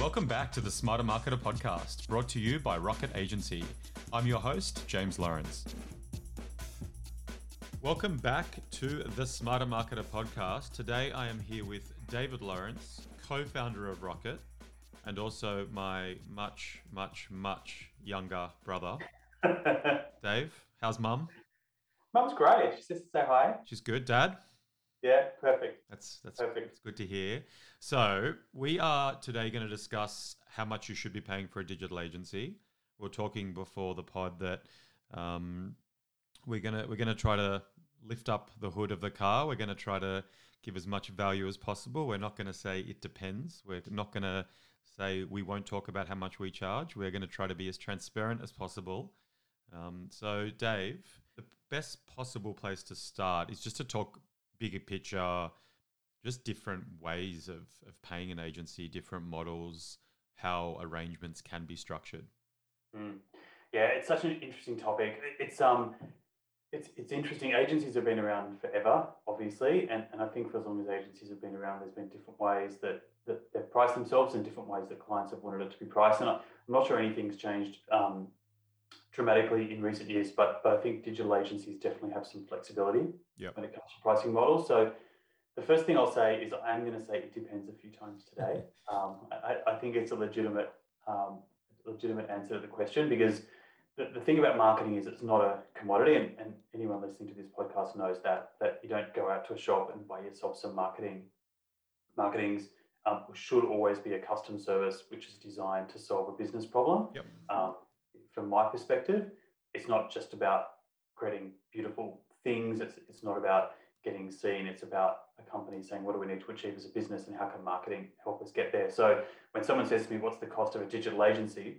Welcome back to the Smarter Marketer podcast, brought to you by Rocket Agency. I'm your host, James Lawrence. Welcome back to the Smarter Marketer podcast. Today I am here with David Lawrence, co founder of Rocket, and also my much, much, much younger brother. Dave, how's mum? Mum's great. She says to say hi. She's good. Dad? Yeah, perfect. That's that's Perfect. It's good to hear. So we are today going to discuss how much you should be paying for a digital agency. We are talking before the pod that um, we're gonna we're gonna try to lift up the hood of the car. We're gonna try to give as much value as possible. We're not going to say it depends. We're not going to say we won't talk about how much we charge. We're going to try to be as transparent as possible. Um, so, Dave, the best possible place to start is just to talk bigger picture, just different ways of, of paying an agency, different models, how arrangements can be structured. Mm. Yeah, it's such an interesting topic. It's um, it's it's interesting. Agencies have been around forever, obviously, and, and I think for as long as agencies have been around, there's been different ways that that they've priced themselves and different ways that clients have wanted it to be priced. And I, am not sure anything's changed um, dramatically in recent years, but but I think digital agencies definitely have some flexibility yep. when it comes to pricing models. So the first thing I'll say is I'm going to say it depends a few times today. Um, I, I, think it's a legitimate um, legitimate answer to the question because the, the thing about marketing is it's not a commodity, and, and anyone listening to this podcast knows that that you don't go out to a shop and buy yourself some marketing marketings. Um, should always be a custom service which is designed to solve a business problem. Yep. From my perspective, it's not just about creating beautiful things. It's, it's not about getting seen. It's about a company saying, what do we need to achieve as a business and how can marketing help us get there? So when someone says to me, what's the cost of a digital agency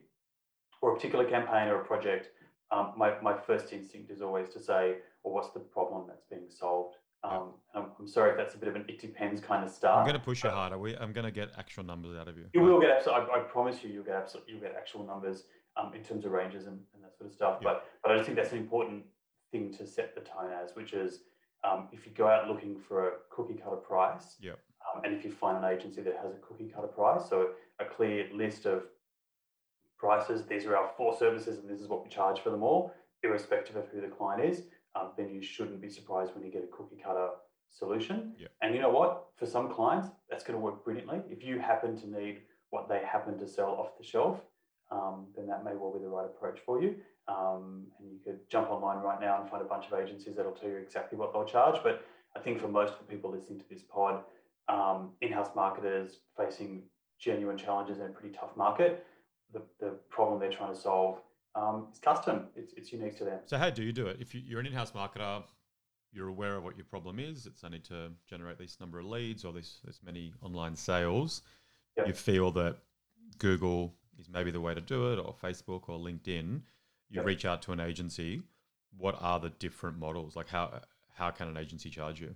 or a particular campaign or a project, um, my, my first instinct is always to say, well, what's the problem that's being solved? Um, I'm, I'm, sorry if that's a bit of an it depends kind of start. I'm going to push you harder. We, I'm going to get actual numbers out of you. You will get absolutely. I, I promise you, you'll get absolutely. You'll get actual numbers um, in terms of ranges and, and that sort of stuff. But but I just think that's an important thing to set the tone as, which is um, if you go out looking for a cookie cutter price, yep. Um, and if you find an agency that has a cookie cutter price, so a clear list of prices, these are our four services, and this is what we charge for them all, irrespective of who the client is, um, then you shouldn't be surprised when you get a cookie cutter solution. Yep. And you know what? For some clients, that's going to work brilliantly. If you happen to need what they happen to sell off the shelf, um, then that may well be the right approach for you. Um, and you could jump online right now and find a bunch of agencies that'll tell you exactly what they'll charge. But I think for most of the people listening to this pod, um, in-house marketers facing genuine challenges in a pretty tough market, the, the problem they're trying to solve um, is custom. It's, it's unique to them. So how do you do it? If you, you're an in-house marketer, you're aware of what your problem is. It's I need to generate this number of leads or this this many online sales. Yep. You feel that Google is maybe the way to do it, or Facebook or LinkedIn. You yep. reach out to an agency. What are the different models? Like how how can an agency charge you?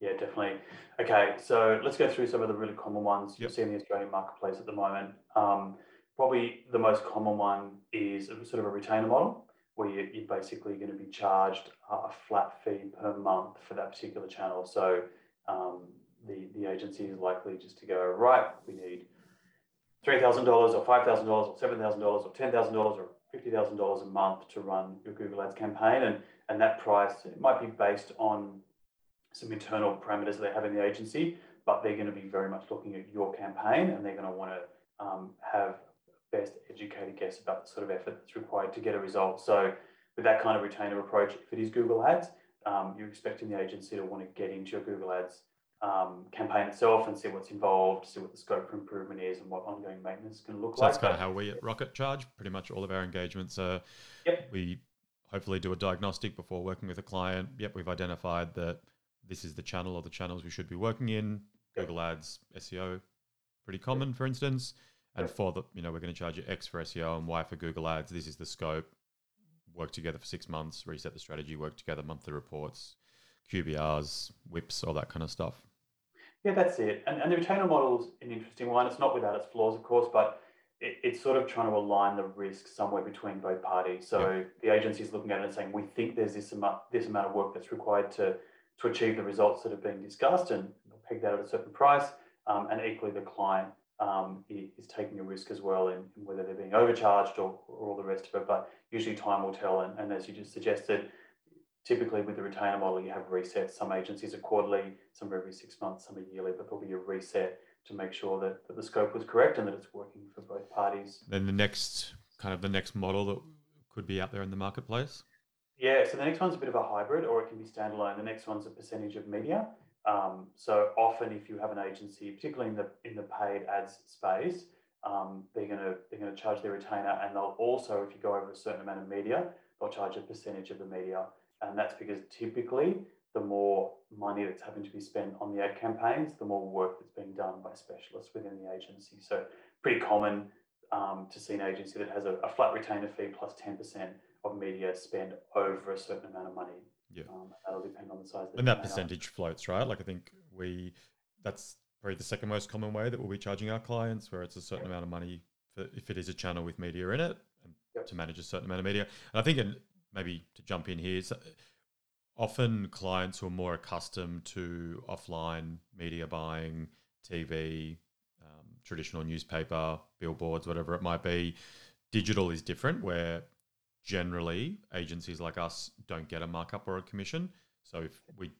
Yeah, definitely. Okay, so let's go through some of the really common ones you see in the Australian marketplace at the moment. Um, probably the most common one is a, sort of a retainer model where you, are basically going to be charged a flat fee per month for that particular channel. So um, the, the agency is likely just to go, right, we need $3,000 or $5,000 or $7,000 or $10,000 or $50,000 a month to run your Google Ads campaign. And, and that price it might be based on some internal parameters they have in the agency, but they're going to be very much looking at your campaign and they're going to want to um, have best educated guess about the sort of effort that's required to get a result. So with that kind of retainer approach, if it is Google Ads, um, you're expecting the agency to want to get into your Google Ads um, campaign itself and see what's involved, see what the scope for improvement is, and what ongoing maintenance can look so like. That's kind of how we at Rocket charge. Pretty much all of our engagements are. Yep. We hopefully do a diagnostic before working with a client. Yep, we've identified that this is the channel or the channels we should be working in. Yep. Google Ads, SEO, pretty common, yep. for instance. And yep. for the, you know, we're going to charge you X for SEO and Y for Google Ads. This is the scope. Work together for six months, reset the strategy, work together, monthly reports, QBRs, WIPs, all that kind of stuff. Yeah, that's it. And, and the retainer model is an interesting one. It's not without its flaws, of course, but it, it's sort of trying to align the risk somewhere between both parties. So yeah. the agency is looking at it and saying, we think there's this amount, this amount of work that's required to, to achieve the results that have been discussed, and they'll peg that at a certain price. Um, and equally, the client um, is taking a risk as well in, in whether they're being overcharged or, or, all the rest of it. But usually time will tell. And, and as you just suggested, typically with the retainer model, you have resets. Some agencies are quarterly, some are every six months, some are yearly, but there'll be a reset to make sure that, that the scope was correct and that it's working for both parties. Then the next kind of the next model that could be out there in the marketplace? Yeah, so the next one's a bit of a hybrid or it can be standalone. The next one's a percentage of media. Um, so often, if you have an agency, particularly in the in the paid ads space, um, they're gonna they're gonna charge their retainer, and they'll also, if you go over a certain amount of media, they'll charge a percentage of the media, and that's because typically the more money that's having to be spent on the ad campaigns, the more work that's being done by specialists within the agency. So pretty common um, to see an agency that has a, a flat retainer fee plus plus ten percent of media spend over a certain amount of money. Yeah, um, that'll depend on the size. and that percentage floats, right? Like I think we that's probably the second most common way that we'll be charging our clients, where it's a certain yep. amount of money for, if it is a channel with media in it, and yep. to manage a certain amount of media. And I think, maybe to jump in here, so often clients who are more accustomed to offline media buying, TV, um, traditional newspaper, billboards, whatever it might be, digital is different, where generally agencies like us don't get a markup or a commission. So if we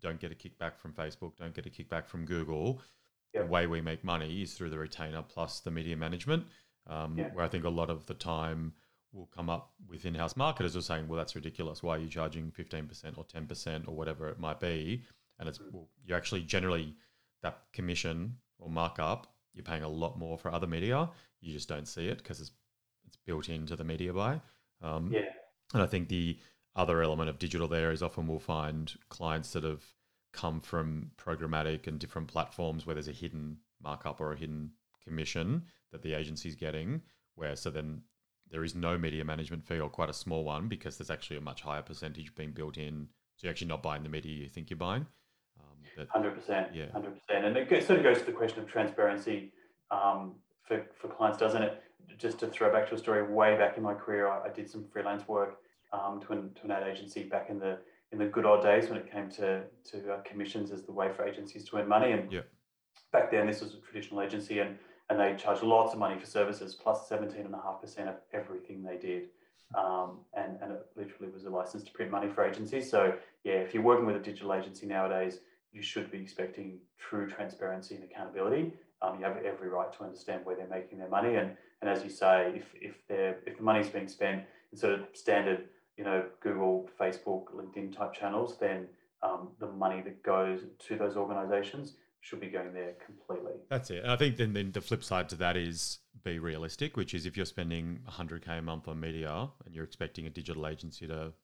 don't get a kickback from Facebook, don't get a kickback from Google, the way we make money is through the retainer plus the media management. Um, Where I think a lot of the time will come up with in-house marketers who are saying, "Well, that's ridiculous. Why are you charging fifteen percent or ten percent or whatever it might be?" And it's well, you actually generally that commission or markup you're paying a lot more for other media. You just don't see it because it's it's built into the media buy. Um, yeah. And I think the other element of digital there is often we'll find clients that have come from programmatic and different platforms where there's a hidden markup or a hidden commission that the agency's getting, where so then there is no media management fee or quite a small one because there's actually a much higher percentage being built in. So you're actually not buying the media you think you're buying. Um, hundred percent, yeah, hundred percent, and it sort of goes to the question of transparency um, for for clients, doesn't it? just to throw back to a story way back in my career, I, I did some freelance work um, to, an, to an ad agency back in the in the good old days when it came to to uh, commissions as the way for agencies to earn money. And yeah. back then, this was a traditional agency, and and they charged lots of money for services, plus plus seventeen and a half percent of everything they did. Um, and and it literally was a license to print money for agencies. So yeah, if you're working with a digital agency nowadays, you should be expecting true transparency and accountability. Um, you have every right to understand where they're making their money, and and as you say, if if they're if the money's being spent in sort of standard, you know, Google, Facebook, LinkedIn type channels, then um, the money that goes to those organisations should be going there completely. That's it. I think then, then the flip side to that is be realistic, which is if you're spending 100k a month on media and you're expecting a digital agency to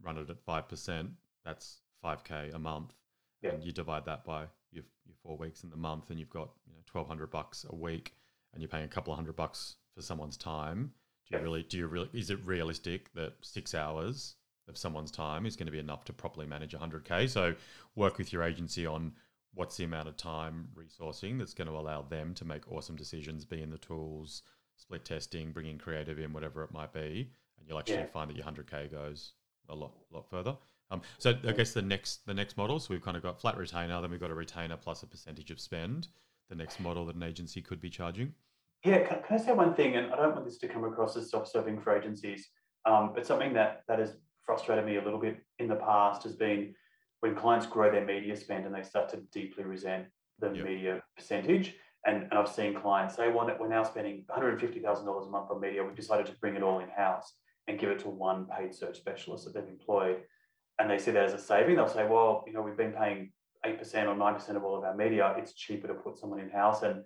run it at 5%, that's 5k a month. Yeah. And you divide that by your, your four weeks in the month and you've got you know, 1200 bucks a week and you're paying a couple of hundred bucks for someone's time, do you really do you really is it realistic that six hours of someone's time is going to be enough to properly manage 100k? So work with your agency on what's the amount of time resourcing that's going to allow them to make awesome decisions, be in the tools, split testing, bringing creative in, whatever it might be, and you'll actually yeah. find that your 100k goes a lot lot further. Um, so I guess the next the next model, so we've kind of got flat retainer, then we've got a retainer plus a percentage of spend. The next model that an agency could be charging. Yeah, can, can, I say one thing? And I don't want this to come across as self-serving for agencies, um, but something that that has frustrated me a little bit in the past has been when clients grow their media spend and they start to deeply resent the yep. media percentage. And, and I've seen clients say, well, we're now spending $150,000 a month on media. We've decided to bring it all in house and give it to one paid search specialist that they've employed. And they see that as a saving. They'll say, well, you know, we've been paying 8% or 9% of all of our media. It's cheaper to put someone in house. And,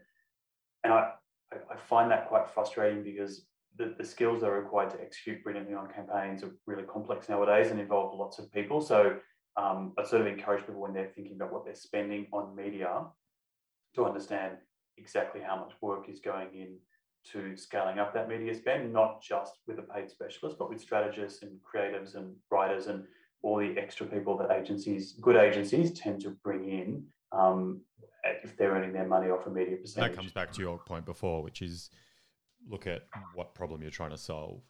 and I, I, find that quite frustrating because the, the skills that are required to execute brilliantly on campaigns are really complex nowadays and involve lots of people. So um, I sort of encourage people when they're thinking about what they're spending on media to understand exactly how much work is going in to scaling up that media spend, not just with a paid specialist, but with strategists and creatives and writers and all the extra people that agencies, good agencies, tend to bring in um, if they're earning their money off a media percentage. That comes back to your point before, which is look at what problem you're trying to solve.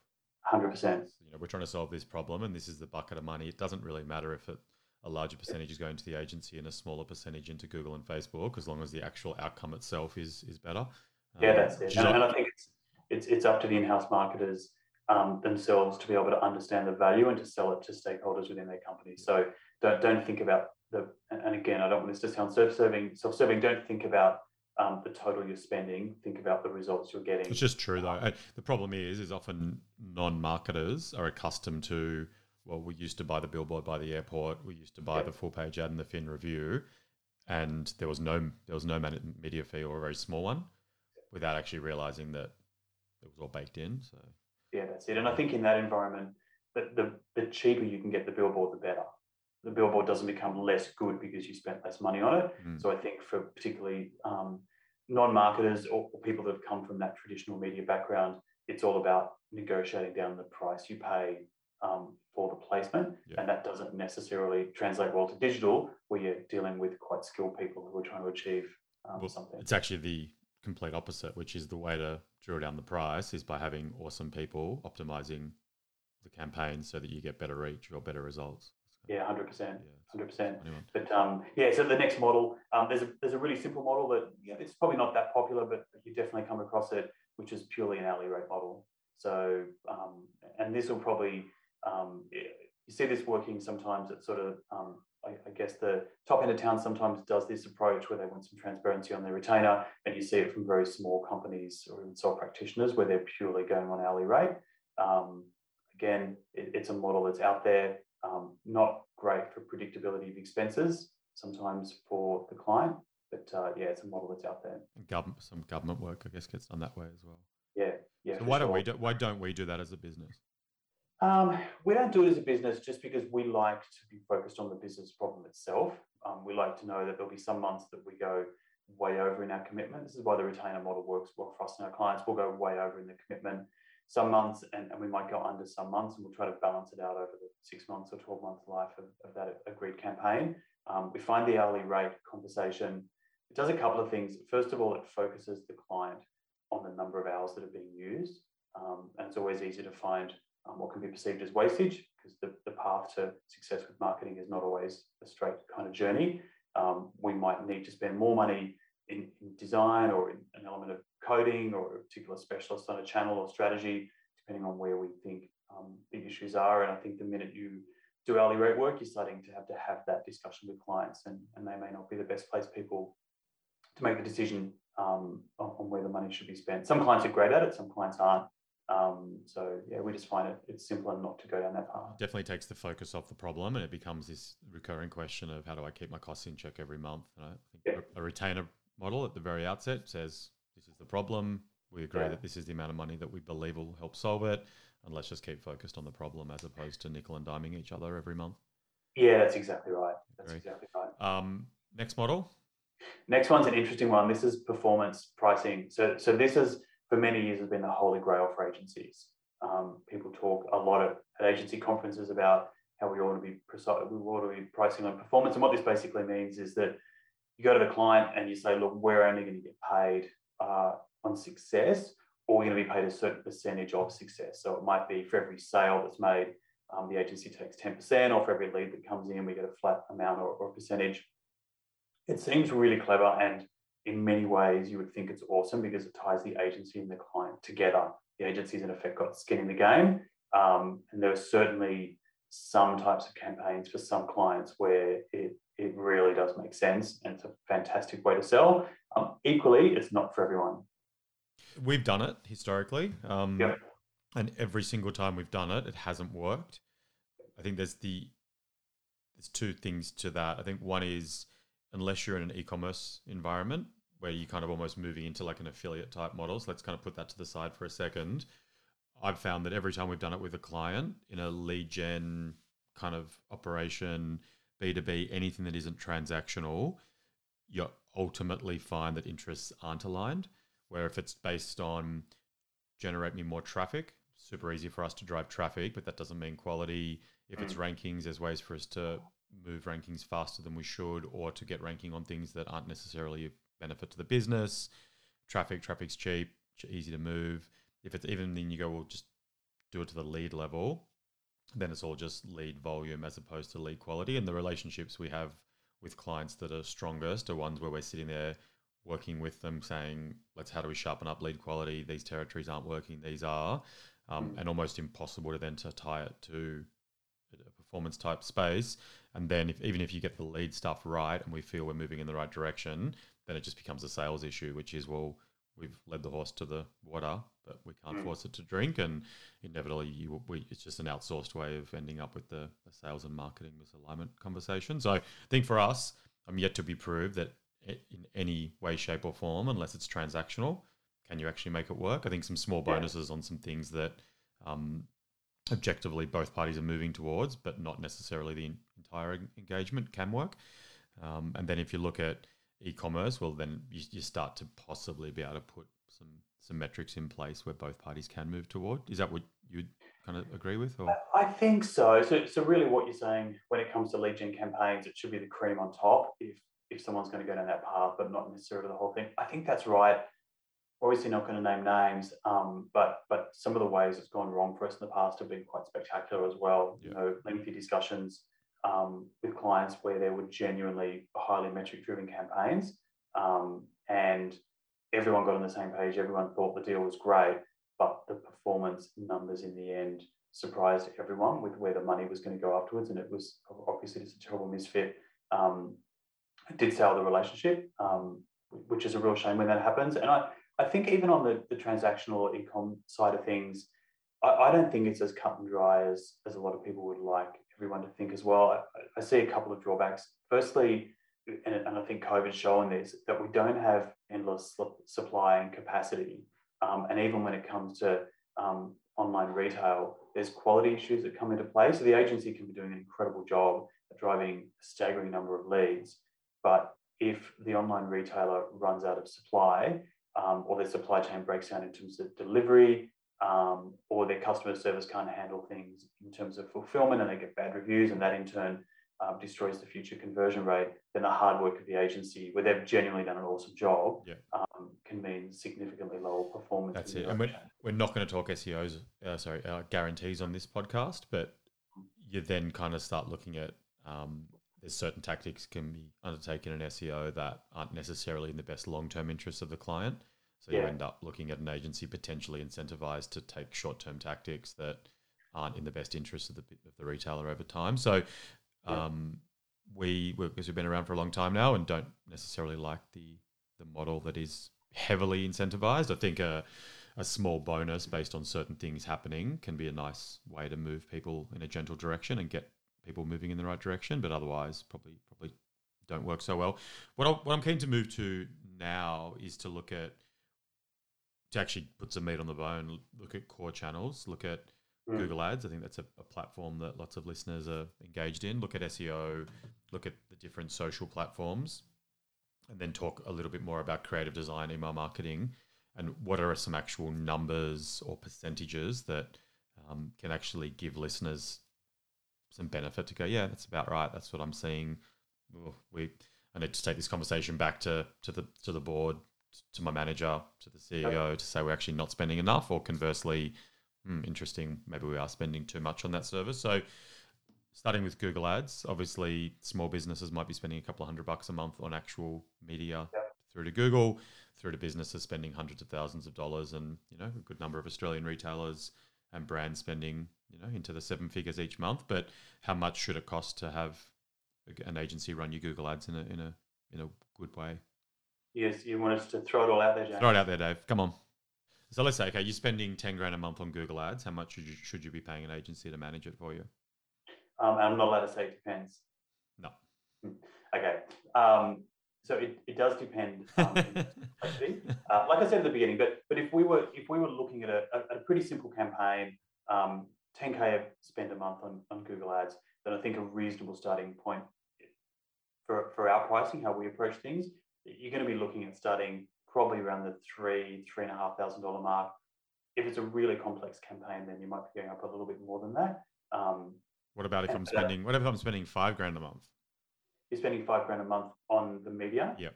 Hundred percent. You know, we're trying to solve this problem, and this is the bucket of money. It doesn't really matter if it a larger percentage is going to the agency and a smaller percentage into Google and Facebook, as long as the actual outcome itself is is better. Yeah, that's it. And, and, I think it's it's it's up to the in-house marketers um, themselves to be able to understand the value and to sell it to stakeholders within their company. So don't don't think about the and again, I don't want this to sound self-serving. Self-serving. Don't think about um, the total you're spending. Think about the results you're getting. It's just true though. The problem is, is often non-marketers are accustomed to. Well, we used to buy the billboard by the airport. We used to buy the full page ad in the Fin review, and there was no there was no media fee or a very small one, without actually realizing that it was all baked in. So yeah, that's it. And I think in that environment, the, the, the cheaper you can get the billboard, the better. The billboard doesn't become less good because you spent less money on it. Mm. So I think for particularly um, non-marketers or, or, people that have come from that traditional media background, it's all about negotiating down the price you pay um, for the placement, yeah. and that doesn't necessarily translate well to digital, where you're dealing with quite skilled people who are trying to achieve um, well, something. It's actually the complete opposite, which is the way to drill down the price is by having awesome people optimizing the campaign so that you get better reach or better results. Yeah, hundred percent, hundred percent. But um, yeah, so the next model, um, there's a there's a really simple model that yeah, it's probably not that popular, but you definitely come across it, which is purely an hourly rate model. So um, and this will probably um, you see this working sometimes at sort of um, I, I, guess the top end of town sometimes does this approach where they want some transparency on their retainer, and you see it from very small companies or even sole practitioners where they're purely going on hourly rate. Um, again, it, it's a model that's out there, um, not great for predictability of expenses sometimes for the client, but uh, yeah, it's a model that's out there. Government, some government work, I guess, gets done that way as well. Yeah, yeah. So why sure. don't we do, why don't we do that as a business? Um, we don't do it as a business just because we like to be focused on the business problem itself. Um, we like to know that there'll be some months that we go way over in our commitment. This is why the retainer model works well for us and our clients. We'll go way over in the commitment some months and, and we might go under some months and we'll try to balance it out over the six months or 12 month life of, of that agreed campaign. Um, we find the hourly rate conversation, it does a couple of things. First of all, it focuses the client on the number of hours that are being used. Um, and it's always easy to find um, what can be perceived as wastage, because the, the path to success with marketing is not always a straight kind of journey. Um, we might need to spend more money in, in design or in an element of coding or a particular specialist on a channel or strategy, depending on where we think um, the issues are. And I think the minute you do hourly rate work, you're starting to have to have that discussion with clients, and, and they may not be the best place people to make the decision um, on, where the money should be spent. Some clients are great at it, some clients aren't. Um, so yeah, we just find it it's simpler not to go down that path. Definitely takes the focus off the problem, and it becomes this recurring question of how do I keep my costs in check every month. And I think yeah. a, retainer model at the very outset says this is the problem. We agree yeah. that this is the amount of money that we believe will help solve it, and let's just keep focused on the problem as opposed to nickel and diming each other every month. Yeah, that's exactly right. That's exactly right. Um, next model. Next one's an interesting one. This is performance pricing. So, so this is for many years has been the holy grail for agencies. Um, people talk a lot at, at, agency conferences about how we ought to be precise, we ought to be pricing on performance. And what this basically means is that you go to the client and you say, look, we're only going to get paid uh, on success, or we're going to be paid a certain percentage of success. So it might be for every sale that's made, um, the agency takes 10%, or for every lead that comes in, we get a flat amount or, or percentage. It seems really clever and in many ways, you would think it's awesome because it ties the agency and the client together. The agency's in effect got skin in the game. Um, and there are certainly some types of campaigns for some clients where it, it really does make sense and it's a fantastic way to sell. Um, equally, it's not for everyone. We've done it historically. Um, yep. And every single time we've done it, it hasn't worked. I think there's the there's two things to that. I think one is unless you're in an e-commerce environment where you're kind of almost moving into like an affiliate type model. So let's kind of put that to the side for a second. I've found that every time we've done it with a client in a lead gen kind of operation, B2B, anything that isn't transactional, you ultimately find that interests aren't aligned. Where if it's based on generate me more traffic, super easy for us to drive traffic, but that doesn't mean quality. If it's mm. rankings, there's ways for us to move rankings faster than we should or to get ranking on things that aren't necessarily benefit to the business. Traffic, traffic's cheap, easy to move. If it's even then you go, well, just do it to the lead level. then it's all just lead volume as opposed to lead quality. And the relationships we have with clients that are strongest are ones where we're sitting there working with them saying, let's how do we sharpen up lead quality? These territories aren't working, these are. Um, mm. And almost impossible to then to tie it to a performance type space. And then if, even if you get the lead stuff right and we feel we're moving in the right direction, then it just becomes a sales issue, which is, well, we've led the horse to the water, but we can't mm. force it to drink. And inevitably, you, we, it's just an outsourced way of ending up with the, the, sales and marketing misalignment conversation. So I think for us, I'm yet to be proved that in any way, shape, or form, unless it's transactional, can you actually make it work? I think some small bonuses yeah. on some things that um, objectively both parties are moving towards, but not necessarily the entire engagement can work. Um, and then if you look at e-commerce, well, then you, you start to possibly be able to put some some metrics in place where both parties can move toward. Is that what you'd kind of agree with? Or? I think so. So, so really, what you're saying when it comes to lead gen campaigns, it should be the cream on top. If if someone's going to go down that path, but not necessarily the whole thing. I think that's right. Obviously, not going to name names, um, but but some of the ways it's gone wrong for us in the past have been quite spectacular as well. Yeah. You know, lengthy discussions um, with clients where there were genuinely highly metric driven campaigns um, and everyone got on the same page everyone thought the deal was great but the performance numbers in the end surprised everyone with where the money was going to go afterwards and it was obviously just a terrible misfit. Um, did sell the relationship um, which is a real shame when that happens and i, I think even on the, the transactional e-com side of things I, I don't think it's as cut and dry as, as a lot of people would like everyone to think as well. I, I see a couple of drawbacks. Firstly, and, and I think COVID's showing this, that we don't have endless supply and capacity. Um, and even when it comes to um, online retail, there's quality issues that come into play. So the agency can be doing an incredible job at driving a staggering number of leads. But if the online retailer runs out of supply um, or their supply chain breaks down in terms of delivery, um, or their customer service can't handle things in terms of fulfillment and they get bad reviews and that in turn um, destroys the future conversion rate, then the hard work of the agency, where they've genuinely done an awesome job, yeah. um, can mean significantly lower performance. That's it. And we're, we're not going to talk SEOs, uh, sorry, uh, guarantees on this podcast, but you then kind of start looking at um, there's certain tactics can be undertaken in SEO that aren't necessarily in the best long term interests of the client. So yeah. you end up looking at an agency potentially incentivized to take short term tactics that aren't in the best interest of the, of the retailer over time. So um, we, because we've been around for a long time now and don't necessarily like the, the model that is heavily incentivized. I think a, a small bonus based on certain things happening can be a nice way to move people in a gentle direction and get people moving in the right direction, but otherwise probably probably don't work so well. What, I, what I'm keen to move to now is to look at to actually put some meat on the bone, look at core channels, look at mm. Google Ads. I think that's a, a, platform that lots of listeners are engaged in. Look at SEO, look at the different social platforms, and then talk a little bit more about creative design, email marketing, and what are some actual numbers or percentages that um, can actually give listeners some benefit to go, yeah, that's about right. That's what I'm seeing. we I need to take this conversation back to to the to the board to my manager, to the CEO, to say we're actually not spending enough, or conversely, hmm, interesting, maybe we are spending too much on that service. So, starting with Google Ads, obviously, small businesses might be spending a couple of hundred bucks a month on actual media through to Google, through to businesses spending hundreds of thousands of dollars, and you know, a good number of Australian retailers and brands spending you know into the seven figures each month. But how much should it cost to have an agency run your Google Ads in a in a in a good way? Yes, you want us to throw it all out there, James? Throw it out there, Dave. Come on. So let's say, okay, you're spending 10 grand a month on Google Ads. How much should you, should you be paying an agency to manage it for you? Um, I'm not allowed to say it depends. No. Hmm. Okay. Um, so it, it does depend. Um, uh, like I said at the beginning, but but if we were if we were looking at a, a, a pretty simple campaign, um, 10k spend a month on, on Google Ads, then I think a reasonable starting point for, for our pricing, how we approach things, you're going to be looking at starting probably around the three, three and a half thousand dollar mark. If it's a really complex campaign, then you might be going up a little bit more than that. Um, what about if I'm spending? What if I'm spending five grand a month? You're spending five grand a month on the media. Yep.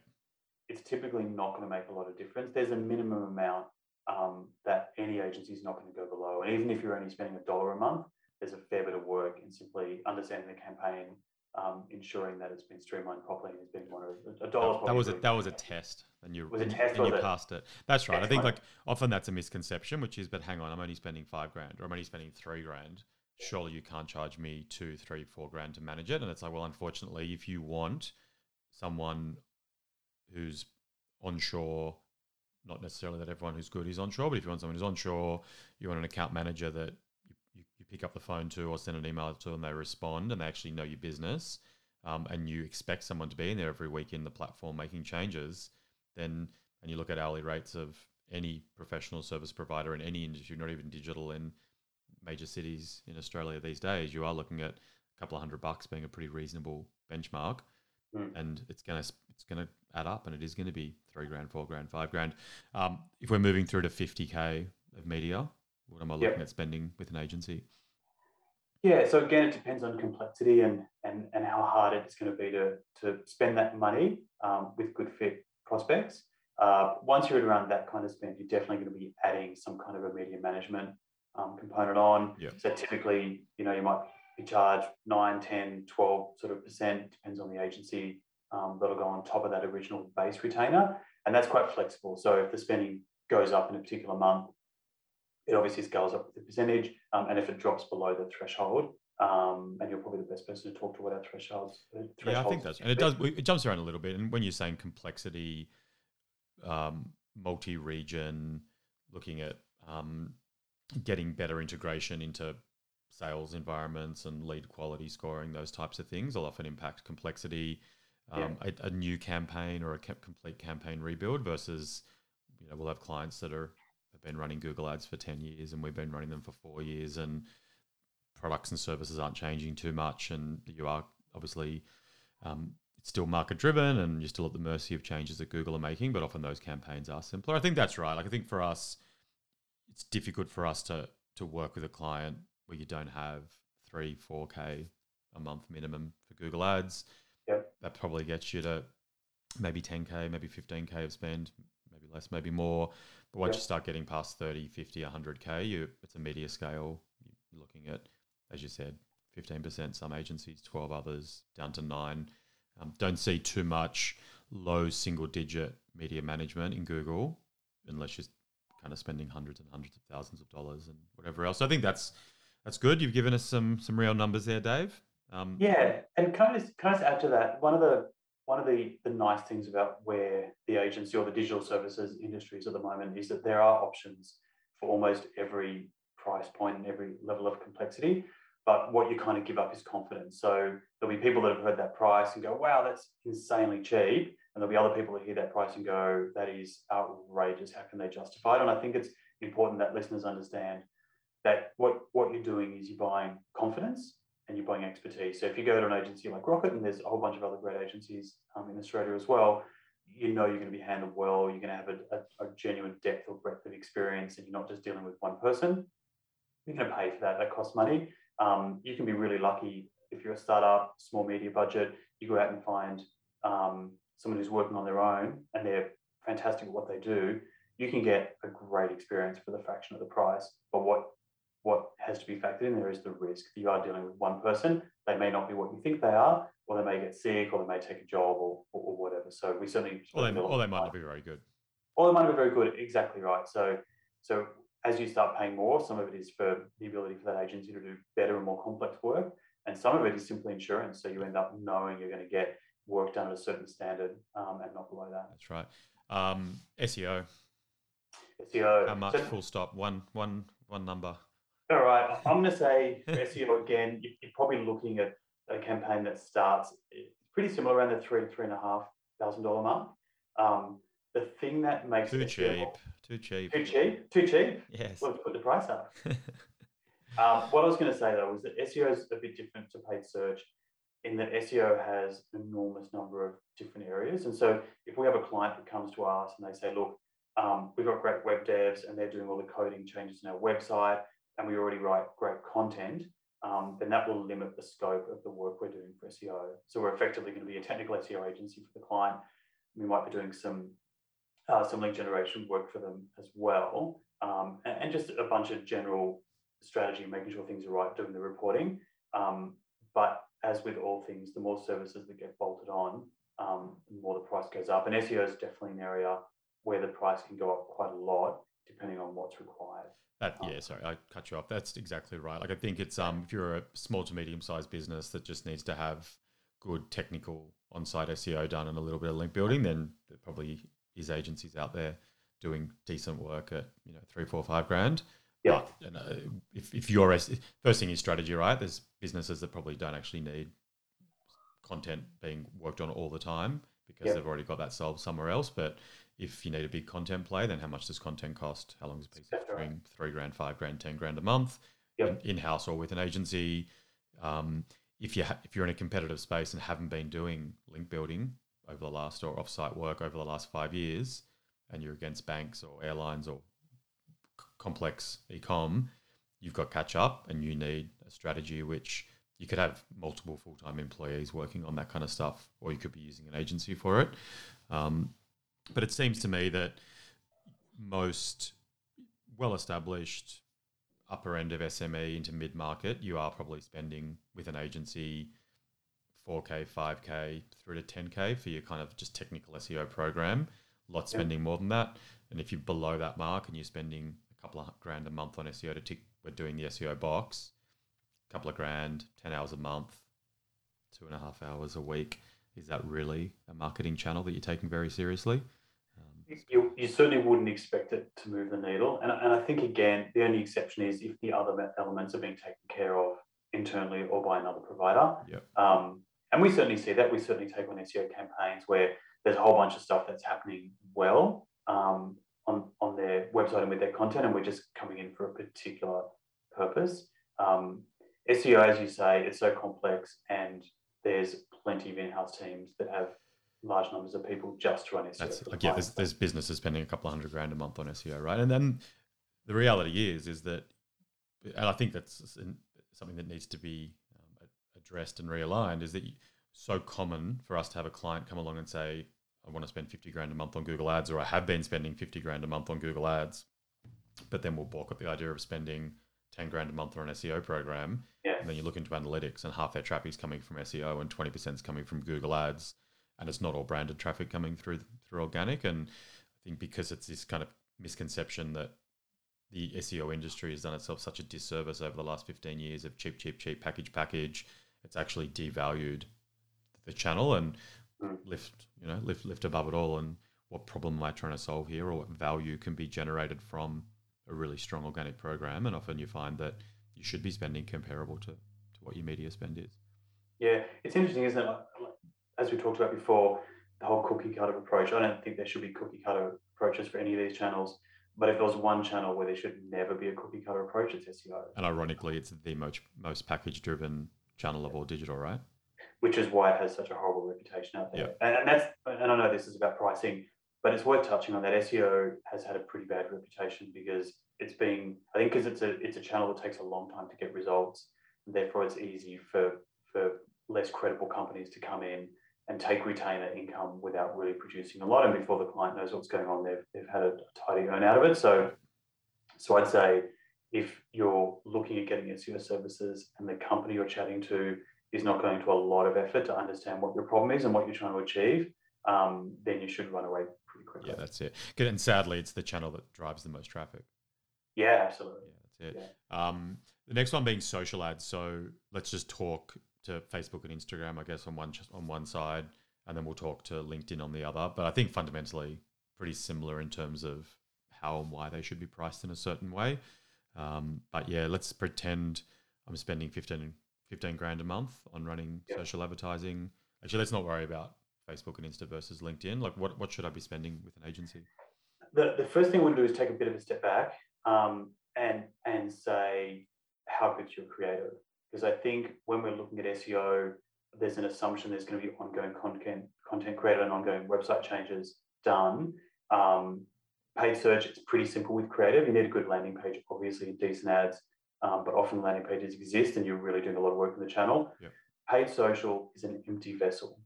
It's typically not going to make a lot of difference. There's a minimum amount um, that any agency is not going to go below, and even if you're only spending a dollar a month, there's a fair bit of work in simply understanding the campaign, um, ensuring that it's been streamlined properly and has been one of a dollar. That, that was a, that was a test, and you was a test, and you it? passed it. That's right. Excellent. I think like often that's a misconception, which is, but hang on, I'm only spending five grand, or I'm only spending three grand. Surely you can't charge me two, three, four grand to manage it. And it's like, well, unfortunately, if you want someone who's onshore, not necessarily that everyone who's good is onshore, but if you want someone who's onshore, you want an account manager that pick up the phone to or send an email to and they respond and they actually know your business um, and you expect someone to be in there every week in the platform making changes, then and you look at hourly rates of any professional service provider in any industry, not even digital in major cities in Australia these days, you are looking at a couple of hundred bucks being a pretty reasonable benchmark. Mm. And it's gonna it's gonna add up, and it is going to be three grand, four grand, five grand. Um, if we're moving through to fifty k of media, what am I looking yep. at spending with an agency? Yeah, so again, it depends on complexity and and, and how hard it's going to be to, to spend that money um, with good fit prospects. Uh, once you're at around that kind of spend, you're definitely going to be adding some kind of a media management um, component on. Yep. So typically, you know, you might be charged 9, 10, 12 sort of percent, depends on the agency, um, that'll go on top of that original base retainer. And that's quite flexible. So if the spending goes up in a particular month, it obviously scales up with the percentage. Um, and if it drops below the threshold, um, and you're probably the best person to talk to what our thresholds. thresholds yeah, I think that's and it does. It jumps around a little bit. And when you're saying complexity, um, multi-region, looking at um, getting better integration into sales environments and lead quality scoring, those types of things will often impact complexity. Um, yeah. a, a, new campaign or a complete campaign rebuild versus, you know, we'll have clients that are been running Google Ads for 10 years and we've been running them for four years, and products and services aren't changing too much. And you are obviously um, it's still market driven and you're still at the mercy of changes that Google are making, but often those campaigns are simpler. I think that's right. Like, I think for us, it's difficult for us to, to work with a client where you don't have three, 4K a month minimum for Google Ads. Yep. That probably gets you to maybe 10K, maybe 15K of spend, less, maybe more. But once you start getting past 30, 50, 100K, you, it's a media scale. You're looking at, as you said, 15% some agencies, 12 others, down to nine. Um, don't see too much low single digit media management in Google unless you're kind of spending hundreds and hundreds of thousands of dollars and whatever else. So I think that's that's good. You've given us some some real numbers there, Dave. Um, yeah, and can I just can I just add to that? One of the one of the, the nice things about where the agency or the digital services industries at the moment is that there are options for almost every price point and every level of complexity. But what you kind of give up is confidence. So there'll be people that have heard that price and go, wow, that's insanely cheap. And there'll be other people that hear that price and go, that is outrageous. How can they justify it? And I think it's important that listeners understand that what, what you're doing is you're buying confidence and you're buying expertise. So if you go to an agency like Rocket, and there's a whole bunch of other great agencies um, in Australia as well, you know you're going to be handled well. You're going to have a, a, a, genuine depth or breadth of experience, and you're not just dealing with one person. You're going to pay for that. That costs money. Um, you can be really lucky if you're a startup, small media budget. You go out and find um, someone who's working on their own, and they're fantastic at what they do. You can get a great experience for the fraction of the price. But what what has to be factored in there is the risk. that You are dealing with one person. They may not be what you think they are, or they may get sick, or they may take a job, or, or, or whatever. So we certainly. Or they, or they might not be very good. Or they might not be very good. Exactly right. So, so as you start paying more, some of it is for the ability for that agency to do better and more complex work, and some of it is simply insurance. So you end up knowing you're going to get work done at a certain standard um, and not below that. That's right. Um, SEO. SEO. How much? So, full stop. One, one, one number. All right, I'm going to say SEO again, you're probably looking at a campaign that starts pretty similar around the three to three and a half thousand dollar mark. Um, the thing that makes too cheap, too cheap, too cheap, too cheap. Yes, well, put the price up. um, what I was going to say though was that SEO is a bit different to paid search in that SEO has an enormous number of different areas. And so if we have a client that comes to us and they say, look, um, we've got great web devs and they're doing all the coding changes in our website and we already write great content, um, then that will limit the scope of the work we're doing for SEO. So we're effectively going to be a technical SEO agency for the client. We might be doing some uh, some link generation work for them as well, um, and, and, just a bunch of general strategy, making sure things are right, doing the reporting. Um, but as with all things, the more services that get bolted on, um, the more the price goes up. And SEO is definitely an area where the price can go up quite a lot depending on what's required. That, yeah, sorry, I cut you off. That's exactly right. Like I think it's um if you're a small to medium sized business that just needs to have good technical on-site SEO done and a little bit of link building, then there probably is agencies out there doing decent work at you know three, four, five grand. Yeah. But, you know, if if your first thing is strategy, right? There's businesses that probably don't actually need content being worked on all the time because yep. they've already got that solved somewhere else. But if you need a big content play, then how much does content cost? How long is a piece of string? Three grand, five grand, ten grand a month, yep. in house or with an agency. Um, if you ha- if you're in a competitive space and haven't been doing link building over the last or offsite work over the last five years, and you're against banks or airlines or c- complex ecom, you've got catch up, and you need a strategy which you could have multiple full time employees working on that kind of stuff, or you could be using an agency for it. Um, but it seems to me that most well established upper end of SME into mid market, you are probably spending with an agency 4K, 5K through to 10K for your kind of just technical SEO program. Lot spending yeah. more than that. And if you're below that mark and you're spending a couple of grand a month on SEO to tick, we're doing the SEO box, a couple of grand, 10 hours a month, two and a half hours a week. Is that really a marketing channel that you're taking very seriously? you, you certainly wouldn't expect it to move the needle. And, and I think, again, the only exception is if the other elements are being taken care of internally or by another provider. Yep. Um, and we certainly see that. We certainly take on SEO campaigns where there's a whole bunch of stuff that's happening well um, on, on their website and with their content, and we're just coming in for a particular purpose. Um, SEO, as you say, it's so complex, and there's plenty of in-house teams that have large numbers of people just to run SEO. That's, like, yeah, there's, there's businesses spending a couple of hundred grand a month on SEO, right? And then the reality is, is that, and I think that's something that needs to be um, addressed and realigned, is that so common for us to have a client come along and say, I want to spend 50 grand a month on Google Ads, or I have been spending 50 grand a month on Google Ads, but then we'll balk at the idea of spending 10 grand a month on an SEO program. Yeah. And then you look into analytics and half their traffic is coming from SEO and 20% is coming from Google Ads and it's not all branded traffic coming through through organic. And I think because it's this kind of misconception that the SEO industry has done itself such a disservice over the last 15 years of cheap, cheap, cheap, package, package, it's actually devalued the channel and mm. lift, you know, lift, lift above it all. And what problem am I trying to solve here or what value can be generated from a really strong organic program? And often you find that you should be spending comparable to, to what your media spend is. Yeah, it's interesting, isn't it? as we talked about before, the whole cookie cutter approach. I don't think there should be cookie cutter approaches for any of these channels. But if there was one channel where there should never be a cookie cutter approach, it's SEO. And ironically, it's the most most package driven channel of all digital, right? Which is why it has such a horrible reputation out there. And, and that's and I know this is about pricing, but it's worth touching on that. SEO has had a pretty bad reputation because it's being I think because it's a it's a channel that takes a long time to get results. And therefore, it's easy for for less credible companies to come in and take retainer income without really producing a lot. And before the client knows what's going on, they've, they've had a tidy earn out of it. So, so I'd say if you're looking at getting SEO services and the company you're chatting to is not going to a lot of effort to understand what your problem is and what you're trying to achieve, um, then you should run away pretty quickly. Yeah, that's it. And sadly, it's the channel that drives the most traffic. Yeah, absolutely. Yeah, that's it. Yeah. Um, the next one being social ads. So let's just talk to Facebook and Instagram, I guess, on one on one side, and then we'll talk to LinkedIn on the other. But I think fundamentally pretty similar in terms of how and why they should be priced in a certain way. Um, but yeah, let's pretend I'm spending 15, 15 grand a month on running yep. social advertising. Actually, let's not worry about Facebook and Insta versus LinkedIn. Like, what, what should I be spending with an agency? The, the first thing we'll do is take a bit of a step back um, and and say how good's your creative because I think when we're looking at SEO, there's an assumption there's going to be ongoing content content created and ongoing website changes done. Um, paid search, it's pretty simple with creative. You need a good landing page, obviously, decent ads, um, but often landing pages exist and you're really doing a lot of work in the channel. Yep. Paid social is an empty vessel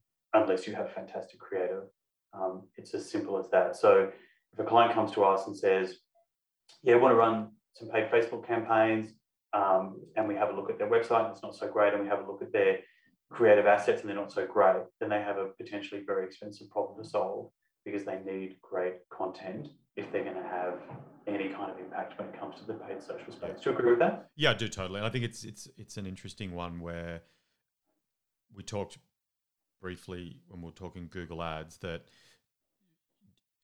unless you have fantastic creative. Um, it's as simple as that. So if a client comes to us and says, "Yeah, I want to run some paid Facebook campaigns," um, and we have a look at their website and it's not so great, and we have a look at their creative assets and they're not so great, then they have a potentially very expensive problem to solve because they need great content if they're going to have any kind of impact when it comes to the paid social space. Do you agree with that? Yeah, I do totally. I think it's it's it's an interesting one where we talked briefly when we are talking Google Ads that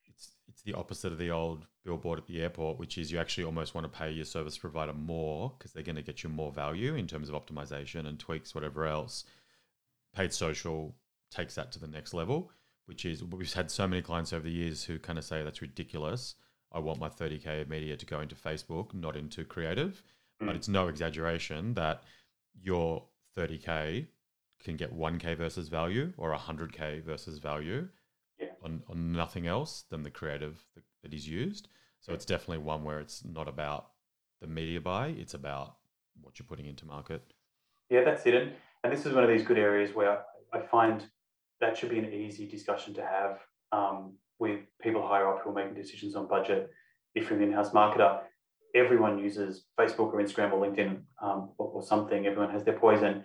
it's it's the opposite of the old billboard at the airport, which is you actually almost want to pay your service provider more because they're going to get you more value in terms of optimization and tweaks, whatever else. Paid social takes that to the next level, which is we've had so many clients over the years who kind of say that's ridiculous. I want my 30k of media to go into Facebook, not into creative. Mm. But it's no exaggeration that your 30k can get 1k versus value or 100k versus value yeah. on, on nothing else than the creative that, is used. So yeah. it's definitely one where it's not about the media buy, it's about what you're putting into market. Yeah, that's it. And, and this is one of these good areas where I find that should be an easy discussion to have um, with people higher up who are making decisions on budget. If you're an in-house marketer, everyone uses Facebook or Instagram or LinkedIn um, or, or, something. Everyone has their poison.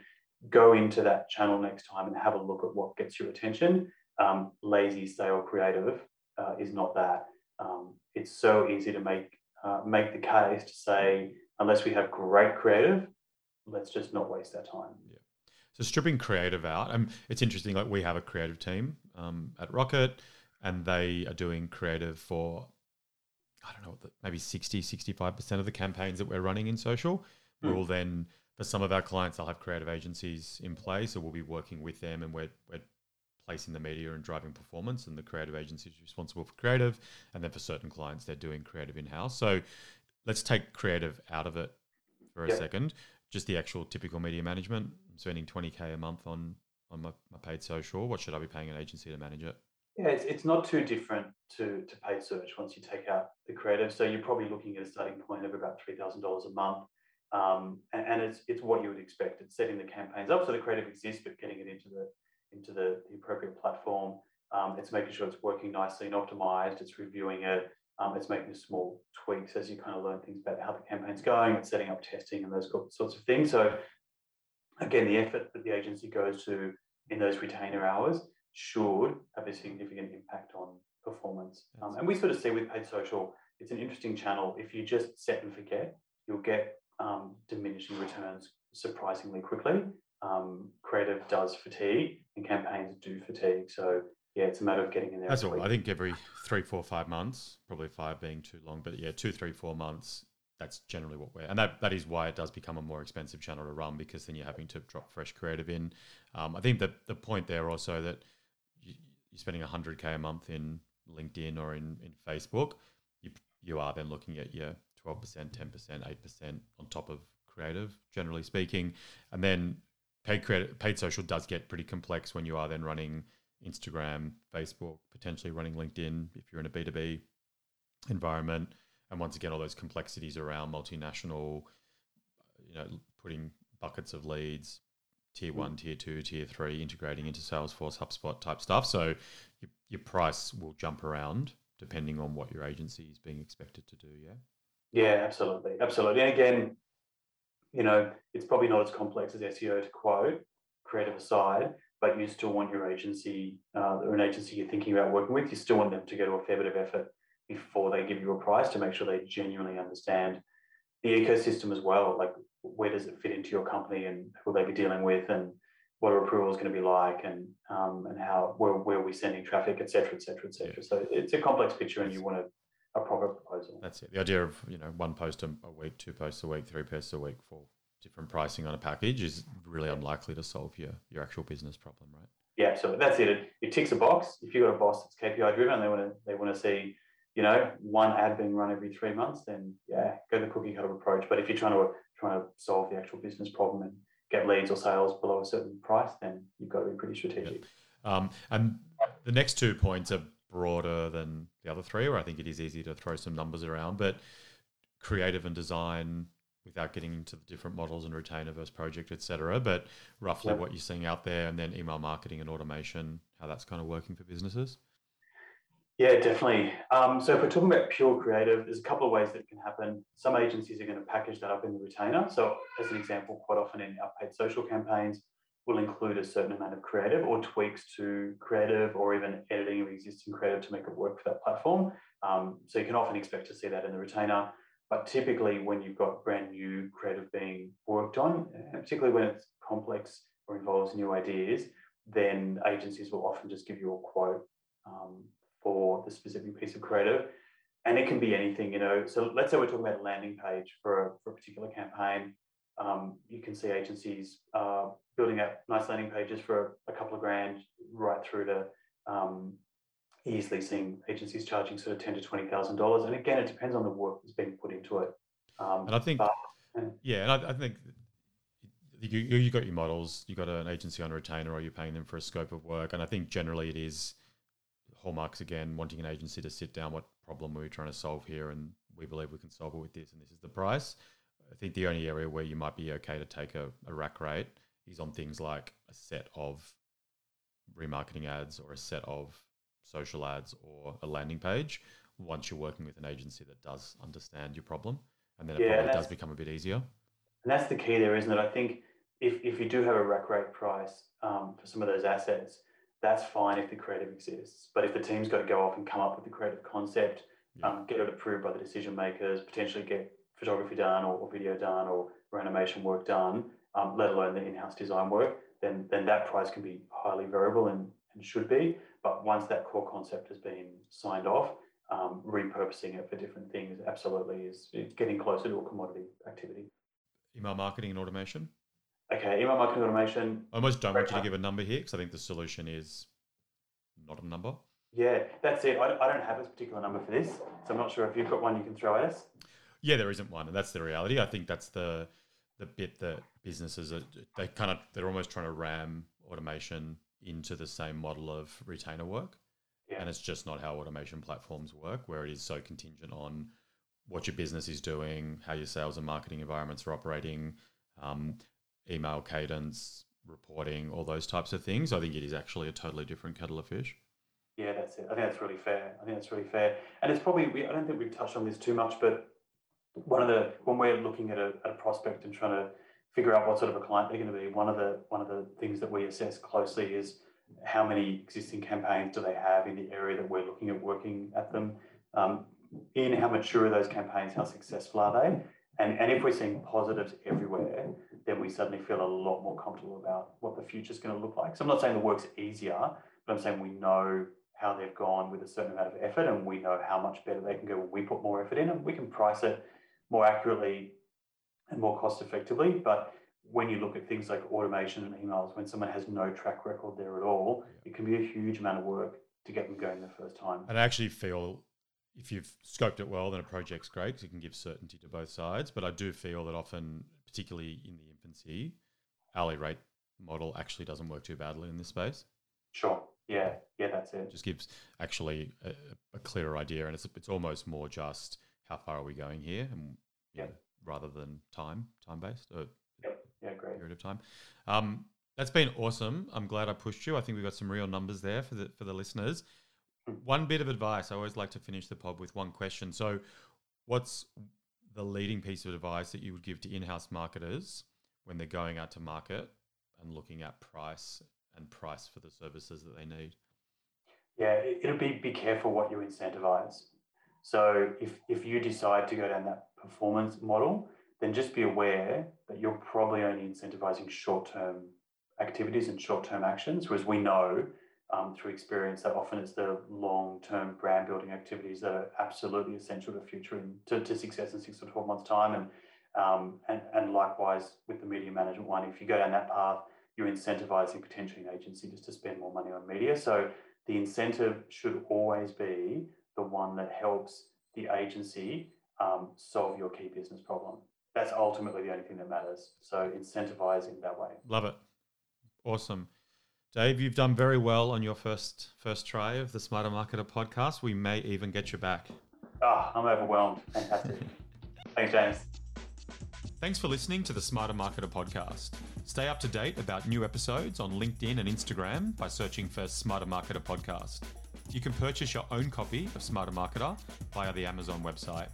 Go into that channel next time and have a look at what gets your attention. Um, lazy, stale, creative uh, is not that. Um, it's so easy to make uh, make the case to say unless we have great creative, let's just not waste our time. Yeah. So stripping creative out, um, it's interesting. Like we have a creative team um, at Rocket, and they are doing creative for I don't know, maybe 60, 65% of the campaigns that we're running in social. Mm. We'll then, for some of our clients, they'll have creative agencies in place. So we'll be working with them and we're, we're placing the media and driving performance. And the creative agency is responsible for creative. And then for certain clients, they're doing creative in house. So let's take creative out of it for a second. Just the actual typical media management. I'm spending 20K a month on, on my, my paid social. What should I be paying an agency to manage it? Yeah, it's, it's not too different to, to paid search once you take out the creative. So you're probably looking at a starting point of about $3,000 a month. Um, and, and, it's, it's what you would expect. It's setting the campaigns up so the creative exists, but getting it into the, into the, the appropriate platform. Um, it's making sure it's working nicely and optimized. It's reviewing it. Um, it's making small tweaks as you kind of learn things about how the campaign's going. It's setting up testing and those sorts of things. So again, the effort that the agency goes to in those retainer hours should have a significant impact on performance. Um, and we sort of see with paid social, it's an interesting channel. If you just set and forget, you'll get diminishing returns surprisingly quickly. Um, creative does fatigue and campaigns do fatigue. So yeah, it's a matter of getting in there. That's all. I think every three, four, five months, probably five being too long, but yeah, two, three, four months. That's generally what we're, and that, that is why it does become a more expensive channel to run because then you're having to drop fresh creative in. Um, I think that the point there also that you're spending 100k a month in LinkedIn or in, in Facebook, you, you are then looking at your 12%, 10%, 8% on top of creative, generally speaking. And then paid credit, paid social does get pretty complex when you are then running Instagram, Facebook, potentially running LinkedIn if you're in a B2B environment. And once again, all those complexities around multinational, you know, putting buckets of leads, tier one, tier two, tier three, integrating into Salesforce, HubSpot type stuff. So your, your price will jump around depending on what your agency is being expected to do. Yeah. Yeah, absolutely. Absolutely. And again, you know, it's probably not as complex as SEO to quote, creative aside, but you still want your agency uh, or an agency you're thinking about working with, you still want them to go to a fair bit of effort before they give you a price to make sure they genuinely understand the ecosystem as well. Like where does it fit into your company and who they be dealing with and what are approvals going to be like and um, and how where, where are we sending traffic, et cetera, et cetera, et cetera. So it's a complex picture and you want a, a proper proposal. That's it. The idea of, you know, one post a week, two posts a week, three posts a week for different pricing on a package is really unlikely to solve your, your actual business problem, right? Yeah, so that's it. it. It ticks a box. If you've got a boss that's KPI driven, they want to they want to see you know, one ad being run every three months, then yeah, go the cookie cutter approach. But if you're trying to trying to solve the actual business problem and get leads or sales below a certain price, then you've got to be pretty strategic. Um, and the next two points are broader than the other three, where I think it is easy to throw some numbers around, but creative and design without getting into the different models and retainer versus project, etc. But roughly what you're seeing out there, and then email marketing and automation, how that's kind of working for businesses. Yeah, definitely. Um, so if we're talking about pure creative, there's a couple of ways that can happen. Some agencies are going to package that up in the retainer. So as an example, quite often in our paid social campaigns, we'll include a certain amount of creative or tweaks to creative or even editing of existing creative to make it work for that platform. Um, so you can often expect to see that in the retainer. But typically when you've got brand new creative being worked on, particularly when it's complex or involves new ideas, then agencies will often just give you a quote um, for the specific piece of creative. And it can be anything, you know. So let's say we're talking about a landing page for a, for a particular campaign. Um, you can see agencies uh, building out nice landing pages for a, couple of grand, right through to um, easily seeing agencies charging sort of ten to twenty thousand dollars. And again, it depends on the work that's being put into it. Um, and I think, but, yeah, and I, I think you you got your models, you got an agency on retainer, or you're paying them for a scope of work, and I think generally it is hallmarks again, wanting an agency to sit down, what problem are we trying to solve here, and we believe we can solve it with this, and this is the price. I think the only area where you might be okay to take a, a rack rate is on things like a set of remarketing ads or a set of social ads or a landing page once you're working with an agency that does understand your problem and then it yeah, probably does become a bit easier and that's the key there isn't it i think if, if you do have a rack rate price um, for some of those assets that's fine if the creative exists. But if the team's got to go off and come up with the creative concept, yeah. um, get it approved by the decision makers, potentially get photography done or, or video done or, or, animation work done, um, let alone the in-house design work, then then that price can be highly variable and, and should be. But once that core concept has been signed off, um, repurposing it for different things absolutely is getting closer to a commodity activity. Email marketing and automation. Okay, email marketing automation. I almost don't want you to give a number here because I think the solution is not a number. Yeah, that's it. I, I don't have a particular number for this, so I'm not sure if you've got one you can throw at us. Yeah, there isn't one, and that's the reality. I think that's the the bit that businesses are they kind of they're almost trying to ram automation into the same model of retainer work. Yeah. And it's just not how automation platforms work, where it is so contingent on what your business is doing, how your sales and marketing environments are operating, um, email cadence, reporting, all those types of things. I think it is actually a totally different kettle of fish. Yeah, that's it. I think that's really fair. I think that's really fair. And it's probably, I don't think we've touched on this too much, but one of the, when we're looking at a, at a prospect and trying to figure out what sort of a client they're going to be, one of the, one of the things that we assess closely is how many existing campaigns do they have in the area that we're looking at working at them um, in, how mature are those campaigns, how successful are they? And, and if we're seeing positives everywhere, then we suddenly feel a lot more comfortable about what the future is going to look like. So I'm not saying the work's easier, but I'm saying we know how they've gone with a certain amount of effort and we know how much better they can go when we put more effort in and we can price it more accurately and more cost effectively. But when you look at things like automation and emails, when someone has no track record there at all, it can be a huge amount of work to get them going the first time. And I actually feel if you've scoped it well, then a project's great because it can give certainty to both sides. But I do feel that often, particularly in the infancy, hourly rate model actually doesn't work too badly in this space. Sure. Yeah. Yeah, that's it. Just gives actually a, a clearer idea, and it's it's almost more just how far are we going here, and yeah, know, rather than time time based or yep. yeah, great period of time. Um, that's been awesome. I'm glad I pushed you. I think we've got some real numbers there for the for the listeners. One bit of advice. I always like to finish the pod with one question. So, what's the leading piece of advice that you would give to in-house marketers when they're going out to market and looking at price and price for the services that they need? Yeah, it'll be be careful what you incentivize. So if if you decide to go down that performance model, then just be aware that you're probably only incentivizing short-term activities and short-term actions, whereas we know um, through experience that often it's the long-term brand building activities that are absolutely essential to future to, to success in six or 12 months time. And, um, and, and likewise with the media management one, if you go down that path, you're incentivizing potentially an agency just to spend more money on media. So the incentive should always be the one that helps the agency um, solve your key business problem. That's ultimately the only thing that matters. So incentivize in that way. Love it. Awesome. Dave, you've done very well on your first first try of the Smarter Marketer podcast. We may even get you back. Ah, oh, I'm overwhelmed. Fantastic. Thanks, James. Thanks for listening to the Smarter Marketer podcast. Stay up to date about new episodes on LinkedIn and Instagram by searching for Smarter Marketer podcast. You can purchase your own copy of Smarter Marketer via the Amazon website.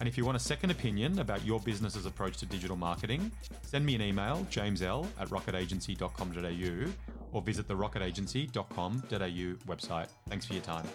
And if you want a second opinion about your business's approach to digital marketing, send me an email, jamesl at rocketagency.com.au, or visit the rocketagency.com.au website. Thanks for your time.